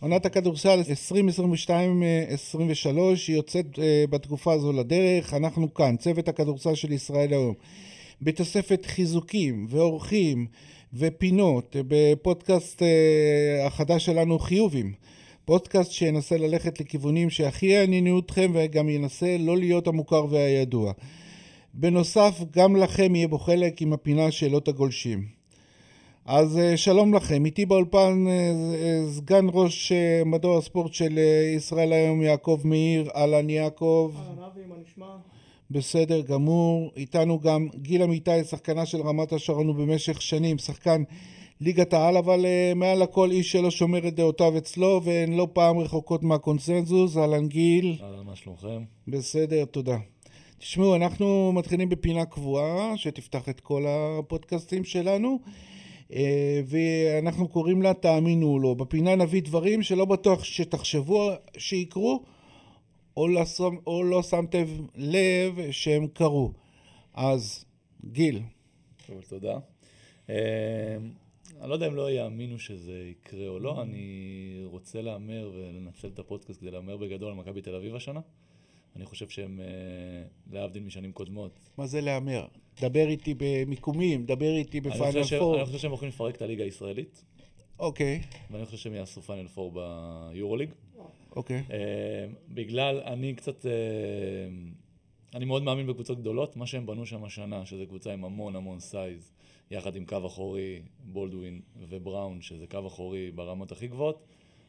עונת הכדורסל 2022-2023 היא יוצאת אה, בתקופה הזו לדרך. אנחנו כאן, צוות הכדורסל של ישראל היום, בתוספת חיזוקים ואורחים ופינות בפודקאסט אה, החדש שלנו חיובים. פודקאסט שינסה ללכת לכיוונים שהכי יעניינו אתכם וגם ינסה לא להיות המוכר והידוע. בנוסף, גם לכם יהיה בו חלק עם הפינה שאלות הגולשים. אז אה, שלום לכם, איתי באולפן אה, אה, סגן ראש מדור הספורט של ישראל היום יעקב מאיר, אהלן יעקב. אהלן אבי, מה נשמע? בסדר גמור. איתנו גם גיל אמיתי, שחקנה של רמת השרון ובמשך שנים, שחקן ליגת העל, אבל מעל הכל איש שלא שומר את דעותיו אצלו, והן לא פעם רחוקות מהקונסנזוס. אהלן גיל. אהלן, מה שלומכם? בסדר, תודה. תשמעו, אנחנו מתחילים בפינה קבועה, שתפתח את כל הפודקאסטים שלנו. אה, ואנחנו קוראים לה תאמינו לא. בפינה נביא דברים שלא בטוח שתחשבו שיקרו, או לא, או לא שמתם לב שהם קרו. אז גיל. טוב, תודה. אה, אני לא יודע אם לא יאמינו שזה יקרה או לא, אני רוצה להמר ולנצל את הפודקאסט כדי להמר בגדול על מכבי תל אביב השנה. אני חושב שהם, אה, להבדיל משנים קודמות. מה זה להמר? דבר איתי במיקומים, דבר איתי בפיינל פור. אני חושב שהם הולכים לפרק את הליגה הישראלית. אוקיי. ואני חושב שהם יעשו פיינל פור ביורוליג. אוקיי. אה, בגלל, אני קצת, אה, אני מאוד מאמין בקבוצות גדולות. מה שהם בנו שם השנה, שזו קבוצה עם המון המון size, יחד עם קו אחורי, בולדווין ובראון, שזה קו אחורי ברמות הכי גבוהות.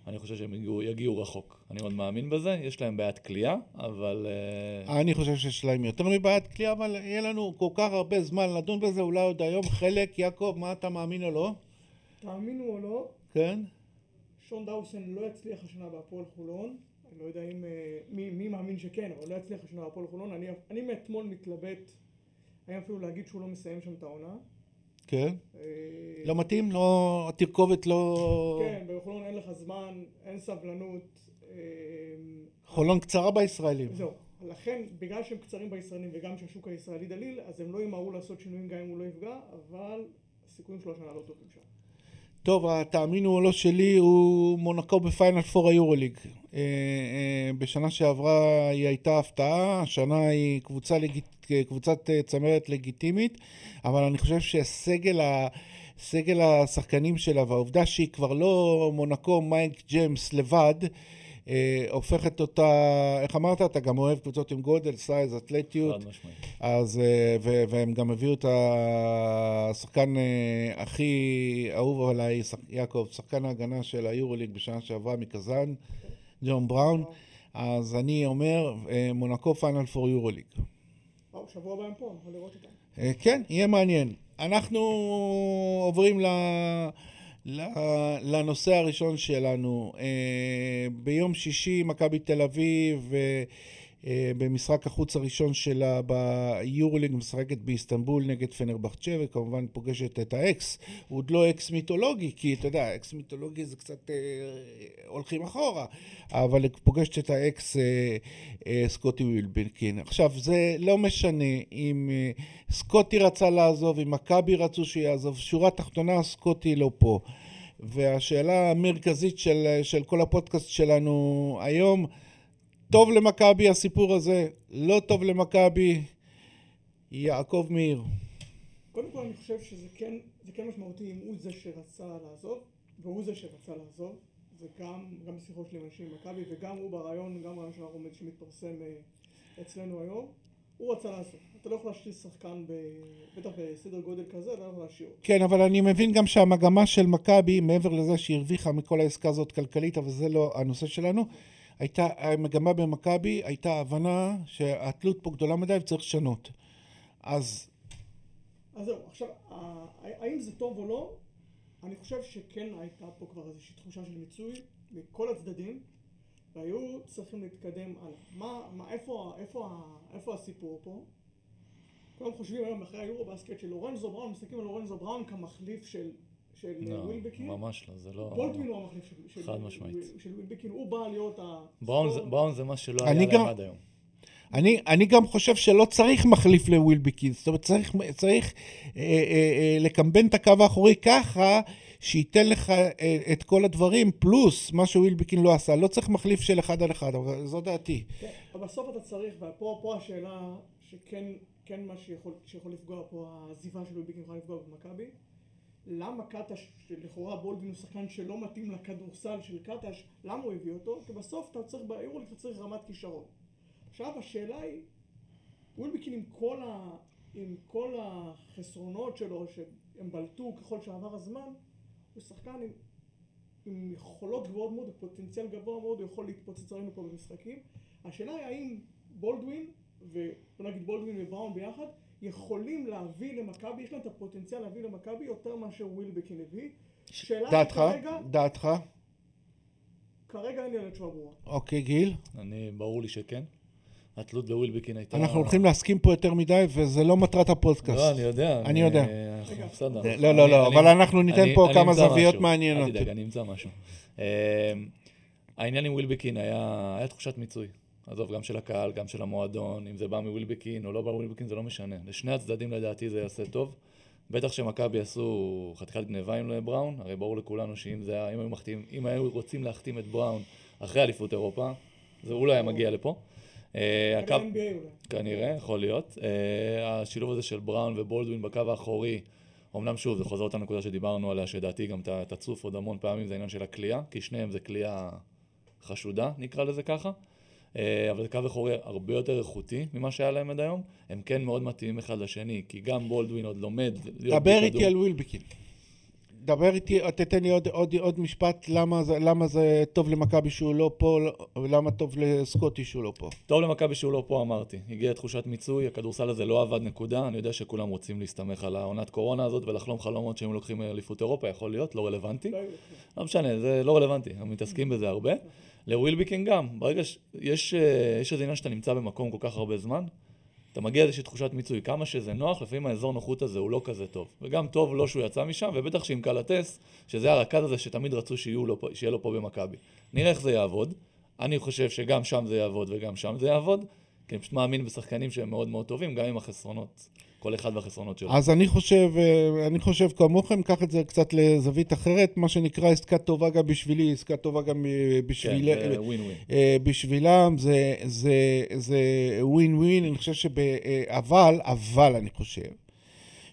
אני חושב שהם יגיעו, יגיעו רחוק. אני מאוד מאמין בזה. יש להם בעיית קליעה, אבל... אה, אני חושב שיש להם יותר מבעיית כליאה, אבל יהיה לנו כל כך הרבה זמן לדון בזה, אולי עוד היום חלק. יעקב, מה אתה מאמין או לא? תאמינו או לא? כן. שון דאוסן לא יצליח השנה בהפועל חולון. אני לא יודע אם... אה, מי, מי מאמין שכן, אבל לא יצליח השנה בהפועל חולון. אני, אני מאתמול מתלבט, היה אפילו להגיד שהוא לא מסיים שם את העונה. כן. אה, לא מתאים? לא... התרכובת לא... כן, בחולון אין לך זמן, אין סבלנות. אה, חולון קצרה בישראלים. זהו. לכן, בגלל שהם קצרים בישראלים וגם שהשוק הישראלי דליל, אז הם לא ימהרו לעשות שינויים גם אם הוא לא יפגע, אבל הסיכויים שלו השנה לא טובים שם. טוב, תאמינו או לא שלי, הוא מונקו בפיינל פור היורוליג. אה, בשנה שעברה היא הייתה הפתעה, השנה היא קבוצה לגיט... קבוצת אה, צמרת לגיטימית, אבל אני חושב שסגל ה... סגל השחקנים שלה והעובדה שהיא כבר לא מונקו מייק ג'יימס לבד אה, הופכת אותה, איך אמרת? אתה גם אוהב קבוצות עם גודל, size, אתלטיות. חד משמעית. אז, אה, ו- והם גם הביאו את השחקן אה, הכי אהוב עליי, יעקב, שחקן ההגנה של היורוליג בשנה שעברה מקזאן, ג'ון בראון. אז אני אומר, אה, מונקו פיינל פור יורוליג. שבוע הבא הם פה, נוכל לראות אותם. אה, כן, יהיה מעניין. אנחנו עוברים ל... לנושא הראשון שלנו. אה, ביום שישי מכבי תל אביב אה, במשחק החוץ הראשון שלה ביורוליג משחקת באיסטנבול נגד פנרבחצ'ה וכמובן פוגשת את האקס. הוא עוד לא אקס מיתולוגי כי אתה יודע אקס מיתולוגי זה קצת אה, הולכים אחורה אבל פוגשת את האקס אה, אה, סקוטי ווילבקין. עכשיו זה לא משנה אם אה, סקוטי רצה לעזוב אם מכבי רצו שיעזוב שורה תחתונה סקוטי לא פה. והשאלה המרכזית של, של כל הפודקאסט שלנו היום טוב למכבי הסיפור הזה, לא טוב למכבי, יעקב מאיר. קודם כל אני חושב שזה כן, זה כן משמעותי אם הוא זה שרצה לעזוב, והוא זה שרצה לעזוב, זה גם, בשיחות שלי עם אנשים במכבי, וגם הוא ברעיון, גם רעיון שאנחנו שמתפרסם אה, אצלנו היום, הוא רצה לעזוב. אתה לא יכול להשאיר שחקן, ב... בטח בסדר גודל כזה, אתה לא יכול להשאיר אותו. כן, אבל אני מבין גם שהמגמה של מכבי, מעבר לזה שהיא הרוויחה מכל העסקה הזאת כלכלית, אבל זה לא הנושא שלנו, הייתה, המגמה במכבי הייתה הבנה שהתלות פה גדולה מדי וצריך לשנות. אז... אז זהו, עכשיו, האם זה טוב או לא? אני חושב שכן הייתה פה כבר איזושהי תחושה של מיצוי מכל הצדדים והיו צריכים להתקדם הלאה. מה, מה, איפה, איפה, איפה הסיפור פה? כולם חושבים היום אחרי היורו בסקט של לורנזו בראון, מסתכלים על לורנזו בראון כמחליף של של לא, ווילבקין. ממש לא, זה לא... בולדווין הוא המחליף של, חד משמעית. של ווילבקין, הוא בא להיות ה... בראון זה, בראון זה מה שלא היה להם גם, עד היום. אני, אני גם חושב שלא צריך מחליף לווילבקין, זאת אומרת צריך, צריך אה, אה, אה, לקמבן את הקו האחורי ככה שייתן לך אה, את כל הדברים, פלוס מה שווילבקין לא עשה. לא צריך מחליף של אחד על אחד, אבל זו דעתי. כן, אבל בסוף אתה צריך, ופה השאלה שכן כן מה שיכול, שיכול לפגוע פה, העזיבה של ווילבקין יכולה לפגוע במכבי. למה קטש, שלכאורה בולדווין הוא שחקן שלא מתאים לכדורסל של קטש, למה הוא הביא אותו? כי בסוף אתה צריך, באירוליג אתה צריך רמת כישרון. עכשיו השאלה היא, ווילבקין עם כל, ה, עם כל החסרונות שלו, שהם בלטו ככל שעבר הזמן, הוא שחקן עם, עם יכולות גבוהות מאוד, פוטנציאל גבוה מאוד, הוא יכול להתפוצץ ראינו פה במשחקים. השאלה היא האם בולדווין, ובוא נגיד בולדווין ובראון ביחד, יכולים להביא למכבי, יש להם את הפוטנציאל להביא למכבי יותר מאשר ווילבקין הביא. דעתך? דעתך? כרגע אין לי על התשובה ברורה. אוקיי, גיל? אני, ברור לי שכן. התלות בווילבקין הייתה... אנחנו הולכים להסכים פה יותר מדי, וזה לא מטרת הפודקאסט. לא, אני יודע. אני יודע. בסדר. לא, לא, לא, אבל אנחנו ניתן פה כמה זוויות מעניינות. אל תדאג, אני אמצא משהו. אה, העניין עם ווילבקין היה תחושת מיצוי. עזוב, גם של הקהל, גם של המועדון, אם זה בא מווילבקין או לא בא מווילבקין, זה לא משנה. לשני הצדדים לדעתי זה יעשה טוב. בטח שמכבי עשו חתיכת גניבה עם בראון, הרי ברור לכולנו שאם זה היה, אם היו, מחתים, אם היו רוצים להחתים את בראון אחרי אליפות אירופה, זה אולי היה מגיע לפה. אה, כנראה, יכול להיות. אה, השילוב הזה של בראון ובולדווין בקו האחורי, אמנם שוב, זה חוזר אותה נקודה שדיברנו עליה, שדעתי גם תצוף עוד המון פעמים, זה העניין של הכלייה, כי שניהם זה כלייה חשודה, נקרא לזה ככה. אה, אבל זה קו אחורי הרבה יותר איכותי ממה שהיה להם עד היום. הם כן מאוד מתאימים אחד לשני, כי גם בולדווין עוד לומד להיות דבר איתי על ווילבקין. דבר איתי, תתן לי עוד, עוד, עוד משפט למה זה, למה זה טוב למכבי שהוא לא פה, ולמה טוב לסקוטי שהוא לא פה. טוב למכבי שהוא לא פה אמרתי. הגיעה תחושת מיצוי, הכדורסל הזה לא עבד נקודה, אני יודע שכולם רוצים להסתמך על העונת קורונה הזאת ולחלום חלומות שהם לוקחים אליפות אירופה, יכול להיות, לא רלוונטי. לא משנה, זה לא רלוונטי, הם מתעסקים בזה הרבה. לווילביקין גם, ברגע שיש אה, איזה עניין שאתה נמצא במקום כל כך הרבה זמן, אתה מגיע לאיזושהי תחושת מיצוי. כמה שזה נוח, לפעמים האזור נוחות הזה הוא לא כזה טוב. וגם טוב לא שהוא יצא משם, ובטח שעם קלטס, שזה הרכז הזה שתמיד רצו לו, שיהיה לו פה במכבי. נראה איך זה יעבוד. אני חושב שגם שם זה יעבוד וגם שם זה יעבוד, כי אני פשוט מאמין בשחקנים שהם מאוד מאוד טובים, גם עם החסרונות. כל אחד והחסרונות שלו. אז אני חושב, אה, אני חושב כמוכם, קח את זה קצת לזווית אחרת, מה שנקרא עסקה טובה גם בשבילי, עסקה טובה גם אה, בשביל... כן, זה ווין ווין. אה, בשבילם זה, זה, זה ווין ווין, אני חושב שב... אבל, אבל אני חושב,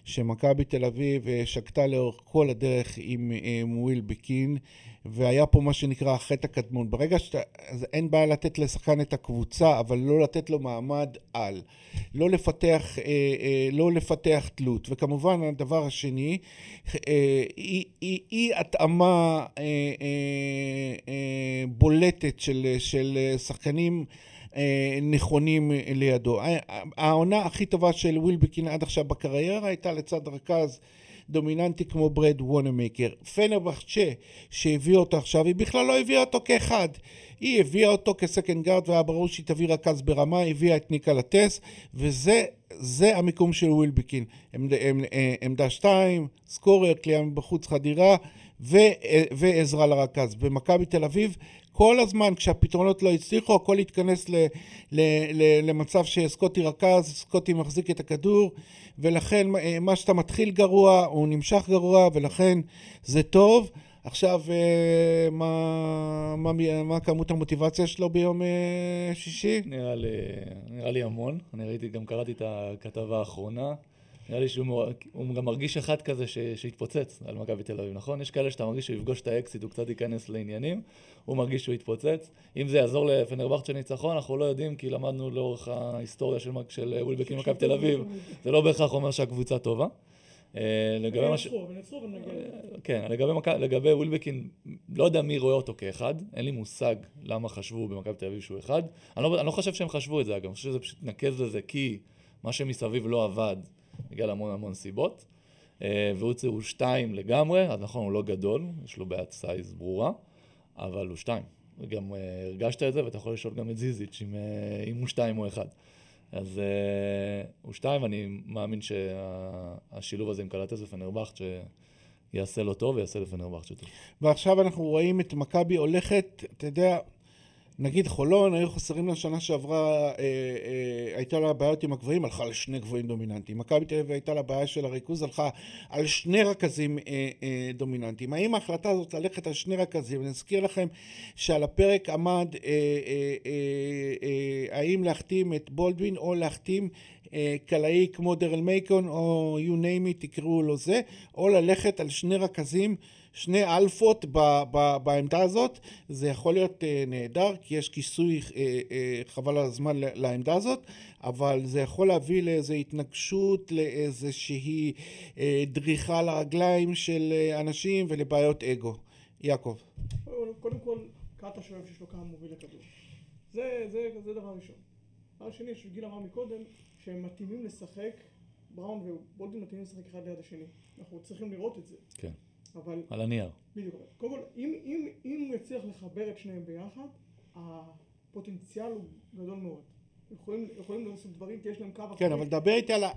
שמכבי תל אביב שקטה לאורך כל הדרך עם, עם וויל בקין. והיה פה מה שנקרא החטא הקדמון. ברגע שאתה... אז אין בעיה לתת לשחקן את הקבוצה, אבל לא לתת לו מעמד על. לא לפתח, אה, אה, לא לפתח תלות. וכמובן, הדבר השני, אה, אי, אי, התאמה אה, אה, אה, בולטת של, של שחקנים אה, נכונים לידו. העונה הכי טובה של ווילבקין עד עכשיו בקריירה הייתה לצד רכז דומיננטי כמו ברד וונמייקר. פנרבחצ'ה שהביא אותו עכשיו, היא בכלל לא הביאה אותו כאחד. היא הביאה אותו כ second guard והיה ברור שהיא תביא רכז ברמה, הביאה את ניק קלאתס וזה זה המיקום של ווילבקין. עמד, עמד, עמדה שתיים, scorer, קליעה מבחוץ חדירה ו, ועזרה לרכז. במכבי תל אביב כל הזמן כשהפתרונות לא הצליחו הכל התכנס ל, ל, ל, למצב שסקוטי רכז, סקוטי מחזיק את הכדור ולכן אה, מה שאתה מתחיל גרוע הוא נמשך גרוע ולכן זה טוב. עכשיו, אה, מה, מה, מה כמות המוטיבציה שלו ביום אה, שישי? נראה לי, נראה לי המון. אני ראיתי, גם קראתי את הכתבה האחרונה. נראה לי שהוא גם מרגיש אחד כזה שהתפוצץ על מכבי תל אביב, נכון? יש כאלה שאתה מרגיש שהוא יפגוש את האקסיט, הוא קצת ייכנס לעניינים, הוא מרגיש שהוא יתפוצץ. אם זה יעזור לפנרבחצ'ה לניצחון, אנחנו לא יודעים, כי למדנו לאורך ההיסטוריה של, של ווילבקין מכבי תל אביב, זה לא בהכרח אומר שהקבוצה טובה. אה, לגבי מה ש... כן, לגבי ווילבקין, לא יודע מי רואה אותו כאחד, אין לי מושג למה חשבו במכבי תל אביב שהוא אחד. אני לא, אני לא חושב שהם חשבו את זה, אגב, אני חושב שזה פשוט נקז לזה כי מה שמסביב לא עבד. בגלל המון המון סיבות. אה, סקוטי הוא שתיים לגמרי, אז נכון, הוא לא גדול, יש לו בעיית size ברורה, אבל הוא שתיים. וגם uh, הרגשת את זה, ואתה יכול לשאול גם את זיזיץ' אם, uh, אם הוא שתיים או אחד. אז uh, הוא שתיים, ואני מאמין שהשילוב שה, הזה עם קלטס ופנרבכט, שיעשה לו טוב ויעשה לפנרבכט שטוב. ועכשיו אנחנו רואים את מכבי הולכת, אתה יודע, נגיד חולון, היו חסרים לה שנה שעברה, אה, אה, הייתה לה בעיות עם הגבוהים, הלכה על שני גבוהים דומיננטיים. מכבי תל אביב הייתה לה בעיה של הריכוז, הלכה על שני רכזים אה, אה, דומיננטיים. האם ההחלטה הזאת ללכת על שני רכזים, אני אזכיר לכם שעל הפרק עמד אה, אה, אה, אה, האם להחתים את בולדווין או להחתים אה, קלעי כמו דרל מייקון או you name it תקראו לו זה, או ללכת על שני רכזים שני אלפות ב, ב, בעמדה הזאת, זה יכול להיות אה, נהדר, כי יש כיסוי אה, אה, חבל על הזמן לעמדה הזאת, אבל זה יכול להביא לאיזו התנגשות, לאיזושהי אה, דריכה לרגליים של אה, אנשים ולבעיות אגו. יעקב. קודם כל, קאטה שואף שיש לו כמה מוביל לכדור. זה, זה, זה דבר ראשון. דבר שני, שגיל אמר מקודם, שהם מתאימים לשחק, בראון ובולדין מתאימים לשחק אחד ליד השני. אנחנו צריכים לראות את זה. כן. אבל... על הנייר. בדיוק. קודם כל, אם, אם, אם הוא יצליח לחבר את שניהם ביחד, הפוטנציאל הוא גדול מאוד. יכולים, יכולים לעשות דברים כי יש להם קו אחר. כן, אבל דבר איתי על, ה,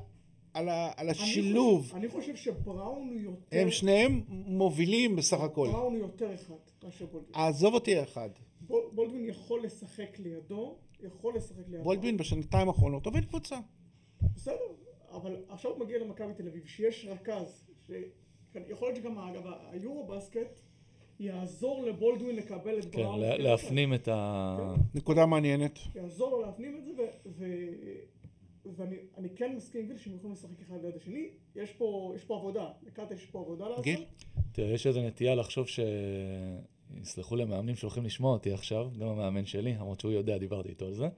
על, ה, על השילוב. אני חושב, אני חושב שבראון הוא יותר... הם שניהם מובילים בסך הכל. בראון הוא יותר אחד מאשר בולדווין. עזוב אותי אחד. בול, בולדווין יכול לשחק לידו, יכול לשחק לידו. בולדווין בשנתיים האחרונות עובד קבוצה. בסדר, אבל עכשיו הוא מגיע למכבי תל אביב, שיש רכז, ש... כן, יכול להיות שגם אגב היורו בסקט יעזור לבולדווין לקבל את כן, בראון. כן, להפנים את ה... כן. נקודה מעניינת. יעזור לו להפנים את זה, ו... ו... ואני כן מסכים עם גיל שהם יכולים לשחק אחד ליד השני, יש פה, יש פה עבודה, לקאטה יש פה עבודה לעשות. גיל? תראה, יש איזו נטייה לחשוב ש... יסלחו למאמנים שהולכים לשמוע אותי עכשיו, גם המאמן שלי, למרות שהוא יודע, דיברתי איתו על זה.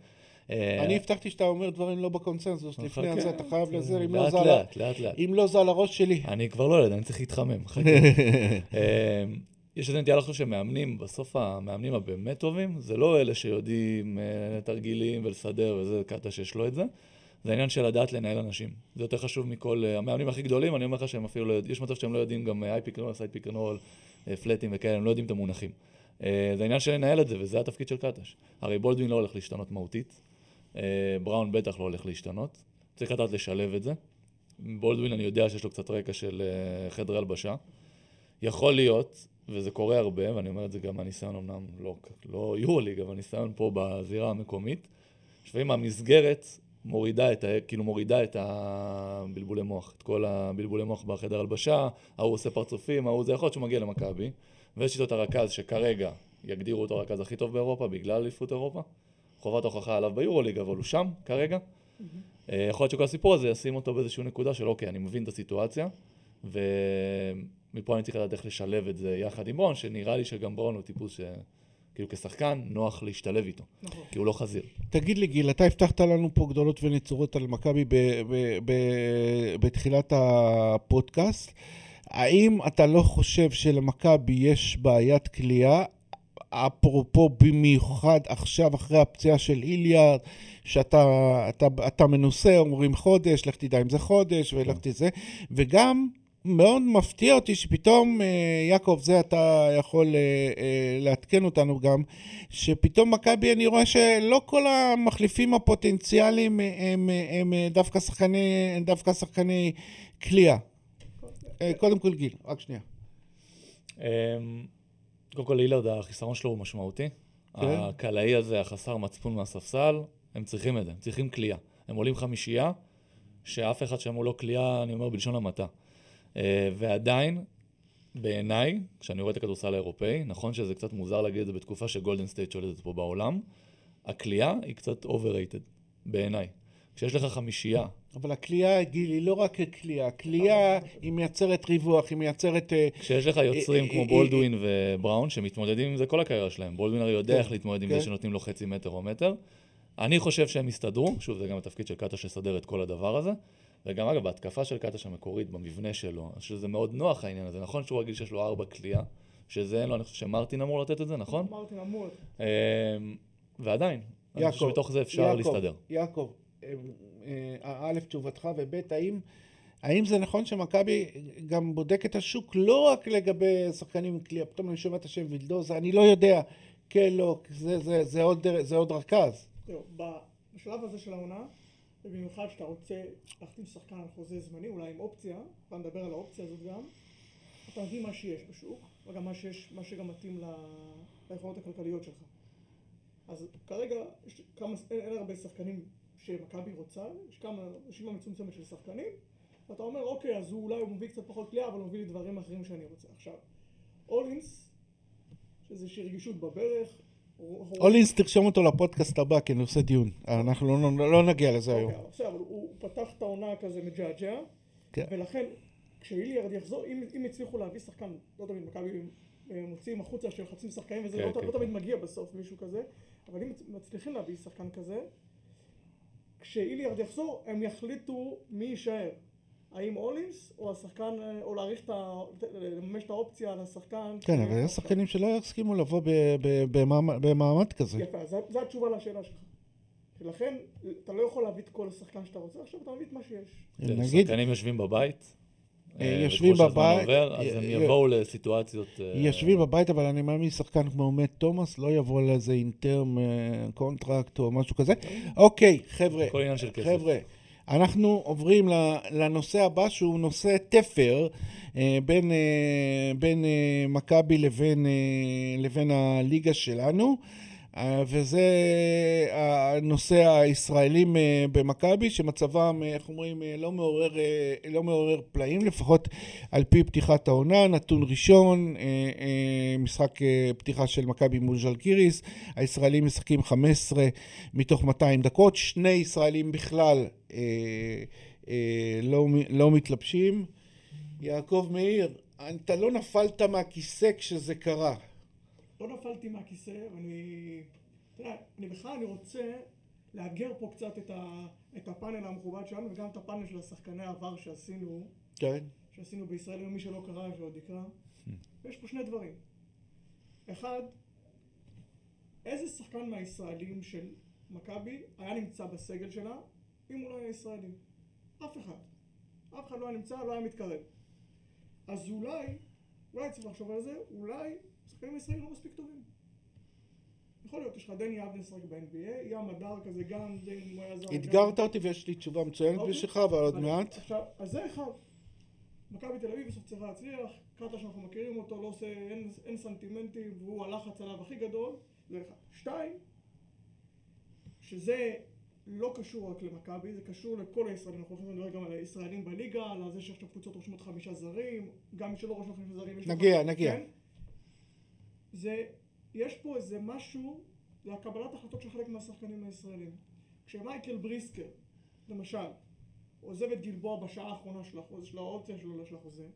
אה, אני הבטחתי שאתה אומר דברים לא בקונסנזוס, לפני זה אתה חייב לזה, אם לא זה לאט לאט, לאט. אם לא זה על הראש שלי. אני כבר לא יודע, אני צריך להתחמם. אה, יש איזה נטייה לחשוב שמאמנים, בסוף המאמנים הבאמת טובים, זה לא אלה שיודעים אה, תרגילים ולסדר וזה קטע שיש לו את זה. זה העניין של לדעת לנהל אנשים. זה יותר חשוב מכל, המאמנים הכי גדולים, אני אומר לך שהם אפילו לא יודעים, יש מצב שהם לא יודעים גם איי פיקנול, סייד פיקנול, פלטים וכאלה, הם לא יודעים את המונחים. זה העניין של לנהל את זה, וזה התפקיד של קטש. הרי בולדווין לא הולך להשתנות מהותית. אה, בראון בטח לא הולך להשתנות. צריך לדעת לשלב את זה. בולדווין, אני יודע שיש לו קצת רקע של אה, חדר הלבשה. יכול להיות, וזה קורה הרבה, ואני אומר את זה גם מהניסיון אמנם, לא, לא יורוליג, אבל ניסיון פה בזירה המקומית, לפעמים המסגרת מורידה את, כאילו מורידה את הבלבולי מוח, את כל הבלבולי מוח בחדר הלבשה, ההוא עושה פרצופים, ההוא זה יכול להיות שהוא מגיע למכבי, ויש איתו את הרכז שכרגע יגדירו אותו הרכז הכי טוב באירופה בגלל אליפות אירופה, חובת הוכחה עליו ביורוליג, אבל הוא שם כרגע. Mm-hmm. יכול להיות שכל הסיפור הזה ישים אותו באיזושהי נקודה של אוקיי, אני מבין את הסיטואציה, ומפה אני צריך לדעת איך לשלב את זה יחד עם ברון, שנראה לי שגם ברון הוא טיפוס ש... כאילו כשחקן, נוח להשתלב איתו, נכון. כי הוא לא חזיר. תגיד לי, גיל, אתה הבטחת לנו פה גדולות ונצורות על מכבי בתחילת הפודקאסט. האם אתה לא חושב שלמכבי יש בעיית כליאה? אפרופו במיוחד עכשיו אחרי הפציעה של איליארד, שאתה אתה, אתה מנוסה, אומרים חודש, לך תדע אם זה חודש, ולך כן. תזה, וגם מאוד מפתיע אותי שפתאום, אה, יעקב, זה אתה יכול אה, אה, לעדכן אותנו גם, שפתאום מכבי, אני רואה שלא כל המחליפים הפוטנציאליים הם, הם דווקא שחקני, דווקא שחקני קליעה. קודם כל גיל, רק שנייה. קודם כל לילרד, החיסרון שלו הוא משמעותי. כן. הקלעי הזה, החסר מצפון מהספסל, הם צריכים את זה, הם צריכים קליעה. הם עולים חמישייה, שאף אחד שם הוא לא קלעי, אני אומר בלשון המעטה. אה, ועדיין, בעיניי, כשאני רואה את הכדורסל האירופאי, נכון שזה קצת מוזר להגיד את זה בתקופה שגולדן סטייט שולטת פה בעולם, הקליעה היא קצת overrated, בעיניי. כשיש לך חמישייה... אבל הכלייה, גיל, היא לא רק כלייה, הכלייה היא מייצרת ריווח, היא מייצרת... אה, כשיש לך יוצרים כמו בולדווין ובראון שמתמודדים עם זה כל הקריירה שלהם, בולדווין הרי יודע כן, איך להתמודד עם זה כן. שנותנים לו חצי מטר או מטר. אני חושב שהם יסתדרו, שוב, זה גם התפקיד של קטש לסדר את כל הדבר הזה. וגם אגב, בהתקפה של קטש המקורית, במבנה שלו, שזה מאוד נוח העניין הזה, נכון שהוא רגיל שיש לו ארבע קליעה, שזה אין לו, אני חושב שמרטין אמור לתת את זה, נכון? מרטין אמור. אמ, ועדיין, אני חושב שבתוך זה אפשר להסתדר. יעקב, אה, א', תשובתך, וב', האם, האם זה נכון שמכבי גם בודק את השוק לא רק לגבי שחקנים עם כליאה, פתאום אני שומע את השם וילדוזה, אני לא יודע, כן, לא, זה, זה, זה, עוד, זה עוד רכז. בשלב הזה של העונה, ובמיוחד שאתה רוצה להחתים שחקן על חוזה זמני, אולי עם אופציה, בוא נדבר על האופציה הזאת גם, אתה מביא מה שיש בשוק, וגם מה שיש, מה שגם מתאים ליכולות הכלכליות שלך. אז כרגע יש כמה, אין, אין הרבה שחקנים שמכבי רוצה, יש כמה רשימה מצומצמת של שחקנים, ואתה אומר אוקיי אז הוא אולי הוא מביא קצת פחות קליעה אבל הוא מביא לי דברים אחרים שאני רוצה. עכשיו, אולינס, יש איזושהי רגישות בברך, אולינס תרשום אותו לפודקאסט הבא כי אני עושה דיון, אנחנו לא, לא, לא נגיע לזה היום. אוקיי, עכשיו, הוא, הוא פתח את העונה כזה מג'עג'ע, כן. ולכן כשאיליארד יחזור, אם, אם הצליחו להביא שחקן, לא תמיד מכבי אה, מוציאים החוצה חצי שחקנים וזה כן, לא, כן. לא תמיד מגיע בסוף מישהו כזה, אבל אם מצליחים להביא שחקן כזה, כשאיליארד יחזור הם יחליטו מי יישאר, האם אולינס או השחקן, אה, או להאריך את ה... לממש את האופציה על השחקן. כן, אבל יש שחקנים שלא יסכימו לבוא ב- ב- במעמד- כזה. יפה, זו התשובה לשאלה שלך. ולכן אתה לא יכול להביא את כל השחקן שאתה רוצה, עכשיו אתה מביא את מה שיש. נגיד, שחקנים יושבים בבית. אה, אה, יושבים בבית, עובר, אז הם אה, יבואו לסיטואציות... אה, יושבים בבית, אבל אני מאמין שחקן כמו מת תומאס לא יבוא לאיזה interim contract או משהו כזה. אוקיי, חבר'ה, הכל עניין של כסף. חבר'ה, אנחנו עוברים לנושא הבא שהוא נושא תפר אה, בין, אה, בין אה, מכבי לבין, אה, לבין הליגה שלנו. אה, וזה הנושא הישראלים אה, במכבי, שמצבם, אה, איך אומרים, אה, לא מעורר, אה, לא מעורר פלאים, לפחות על פי פתיחת העונה. נתון ראשון, אה, אה, משחק אה, פתיחה של מכבי מול ז'לגיריס, הישראלים משחקים 15 מתוך 200 דקות, שני ישראלים בכלל אה, אה, לא, לא מתלבשים. יעקב מאיר, אתה לא נפלת מהכיסא כשזה קרה. לא נפלתי מהכיסא, ואני... אתה יודע, אני בכלל אני רוצה לאתגר פה קצת את, ה, את הפאנל המכובד שלנו, וגם את הפאנל של השחקני העבר שעשינו, כן. שעשינו בישראל, מי שלא קרא שעוד יקרא. ויש פה שני דברים. אחד, איזה שחקן מהישראלים של מכבי היה נמצא בסגל שלה, אם הוא לא היה ישראלי? אף אחד. אף אחד לא היה נמצא, לא היה מתקרב. אז אולי, אולי צריך לחשוב על זה, אולי שחקנים ישראלים לא מספיק טובים. יכול להיות, יש לך דני אבנס רק ב-NBA, ים הדר כזה גם, הוא היה זר. אתגרת אותי ויש לי תשובה מצוינת אוקיי. בשבילך, אבל עוד מעט. עכשיו, אז זה אחד. מכבי תל אביב בסוף צריכה להצליח, קאטה שאנחנו מכירים אותו, לא עושה, אין, אין סנטימנטים, והוא הלחץ עליו הכי גדול, זה אחד. שתיים, שזה לא קשור רק למכבי, זה קשור לכל הישראלים, אנחנו הולכים לדבר גם על הישראלים בליגה, על זה שעכשיו קבוצות רושמות חמישה זרים, גם מי שלא רושם חמישה זרים, נגיע, נגיע. כן? זה, יש פה איזה משהו, זה הקבלת החלטות של חלק מהשחקנים הישראלים. כשמייקל בריסקר, למשל, עוזב את גלבוע בשעה האחרונה של החוזה, של האופציה שלו של החוזה,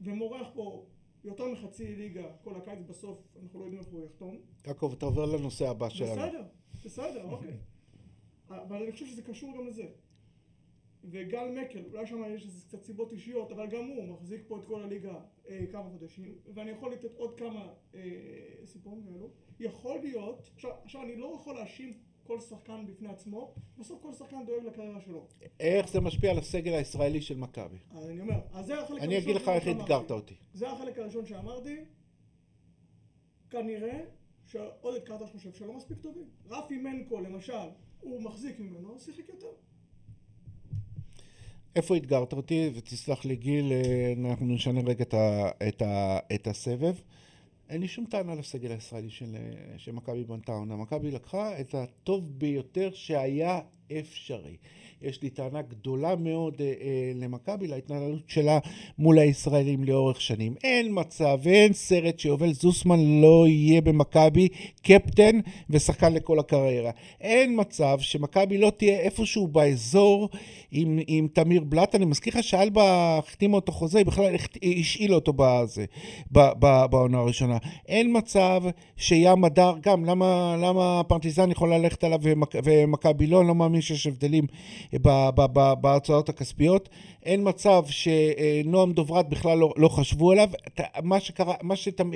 ומורח פה יותר מחצי ליגה כל הקיץ, בסוף אנחנו לא יודעים איפה הוא יחתום. יעקב, אתה עובר לנושא הבא שלנו. בסדר, בסדר, אוקיי. אבל אני חושב שזה קשור גם לזה. וגל מקל, אולי שם יש איזה קצת סיבות אישיות, אבל גם הוא מחזיק פה את כל הליגה אה, כמה חודשים, ואני יכול לתת עוד כמה אה, סיפורים כאלו. יכול להיות, עכשיו, עכשיו אני לא יכול להאשים כל שחקן בפני עצמו, בסוף כל שחקן דואג לקריירה שלו. איך זה משפיע על הסגל הישראלי של מכבי? אני אומר, אז זה החלק אני אגיד לך הראשון איך. אתגרת אותי. זה החלק הראשון שאמרתי, כנראה שעודד קרטש חושב שלא מספיק טובים. רפי מנקו למשל, הוא מחזיק ממנו, שיחק יותר. איפה אתגרת אותי? ותסלח לי גיל, אה, אנחנו נשנה רגע את, ה, את, ה, את הסבב. אין לי שום טענה לסגל הישראלי של, אה, שמכבי בנתה עונה. מכבי לקחה את הטוב ביותר שהיה אפשרי. יש לי טענה גדולה מאוד אה, אה, למכבי, להתנהלות שלה מול הישראלים לאורך שנים. אין מצב ואין סרט שיובל זוסמן לא יהיה במכבי קפטן ושחקן לכל הקריירה. אין מצב שמכבי לא תהיה איפשהו באזור עם, עם תמיר בלאט. אני מזכיר לך שאלבה החתימה אותו חוזה, היא בכלל השאילה אותו בזה, בעונה הראשונה. אין מצב שים הדר, גם למה, למה פרטיזן יכול ללכת עליו ומכ- ומכבי לא, אני לא מאמין שיש הבדלים ב- בהוצאות הכספיות. אין מצב שנועם דוברת בכלל לא, לא חשבו עליו. מה שקרה, מה, שתמ...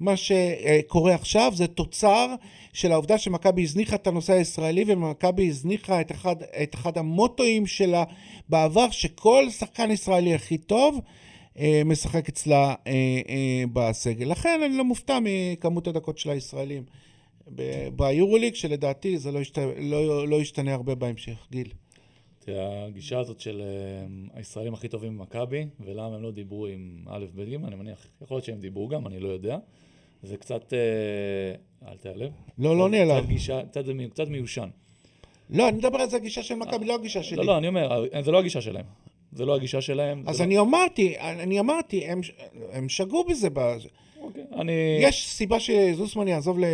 מה שקורה עכשיו זה תוצר של העובדה שמכבי הזניחה את הנושא הישראלי ומכבי הזניחה את אחד, את אחד המוטואים שלה בעבר, שכל שחקן ישראלי הכי טוב אה, משחק אצלה אה, אה, בסגל. לכן אני לא מופתע מכמות הדקות של הישראלים ביורוליג, שלדעתי זה לא, ישת... לא, לא ישתנה הרבה בהמשך. גיל. תראה, הגישה הזאת של אה, הישראלים הכי טובים במכבי, ולמה הם לא דיברו עם א', ב', ג', אני מניח, יכול להיות שהם דיברו גם, אני לא יודע. זה קצת אה, אל תיעלב. לא, לא נעלב. קצת קצת מיושן. לא, אני מדבר על זה הגישה של מכבי, לא הגישה שלי. לא, לא, אני אומר, זה לא הגישה שלהם. זה לא הגישה שלהם. אז זה אני אמרתי, אני אמרתי, הם, הם שגו בזה. אוקיי. אני... יש סיבה שזוסמן יעזוב ל,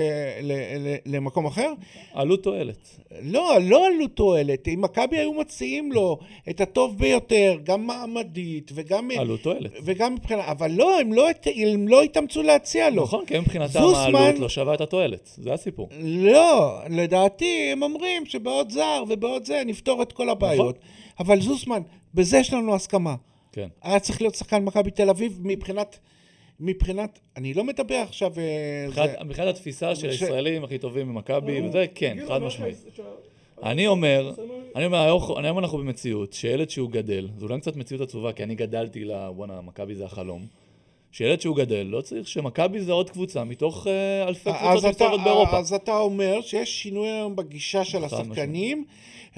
ל, ל, למקום אחר? עלות תועלת. לא, לא עלו תועלת. אם מכבי היו מציעים לו את הטוב ביותר, גם מעמדית וגם... עלות תועלת. וגם מבחינה, אבל לא, הם לא, הת- הם לא התאמצו להציע לו. נכון, כי מבחינתם זוסמן- העלות לא שווה את התועלת. זה הסיפור. לא, לדעתי הם אומרים שבעוד זר ובעוד זה נפתור את כל הבעיות. נכון. אבל זוסמן, בזה יש לנו הסכמה. כן. היה צריך להיות שחקן מכבי תל אביב מבחינת, מבחינת, אני לא מדבר עכשיו, אה, מבחינת- זה- התפיסה של ש- הישראלים הכי טובים ממכבי, הוא- וזה כן, הגיעו חד למערכת משמעית. אני אומר, אני אומר, היום אנחנו במציאות שילד שהוא גדל, זו אולי קצת מציאות עצובה, כי אני גדלתי ל... בואנה, מכבי זה החלום. שילד שהוא גדל, לא צריך שמכבי זה עוד קבוצה מתוך אה, אלפי קבוצות אתה, שמסתובבות באירופה. אז אתה אומר שיש שינוי היום בגישה של חד השחקנים,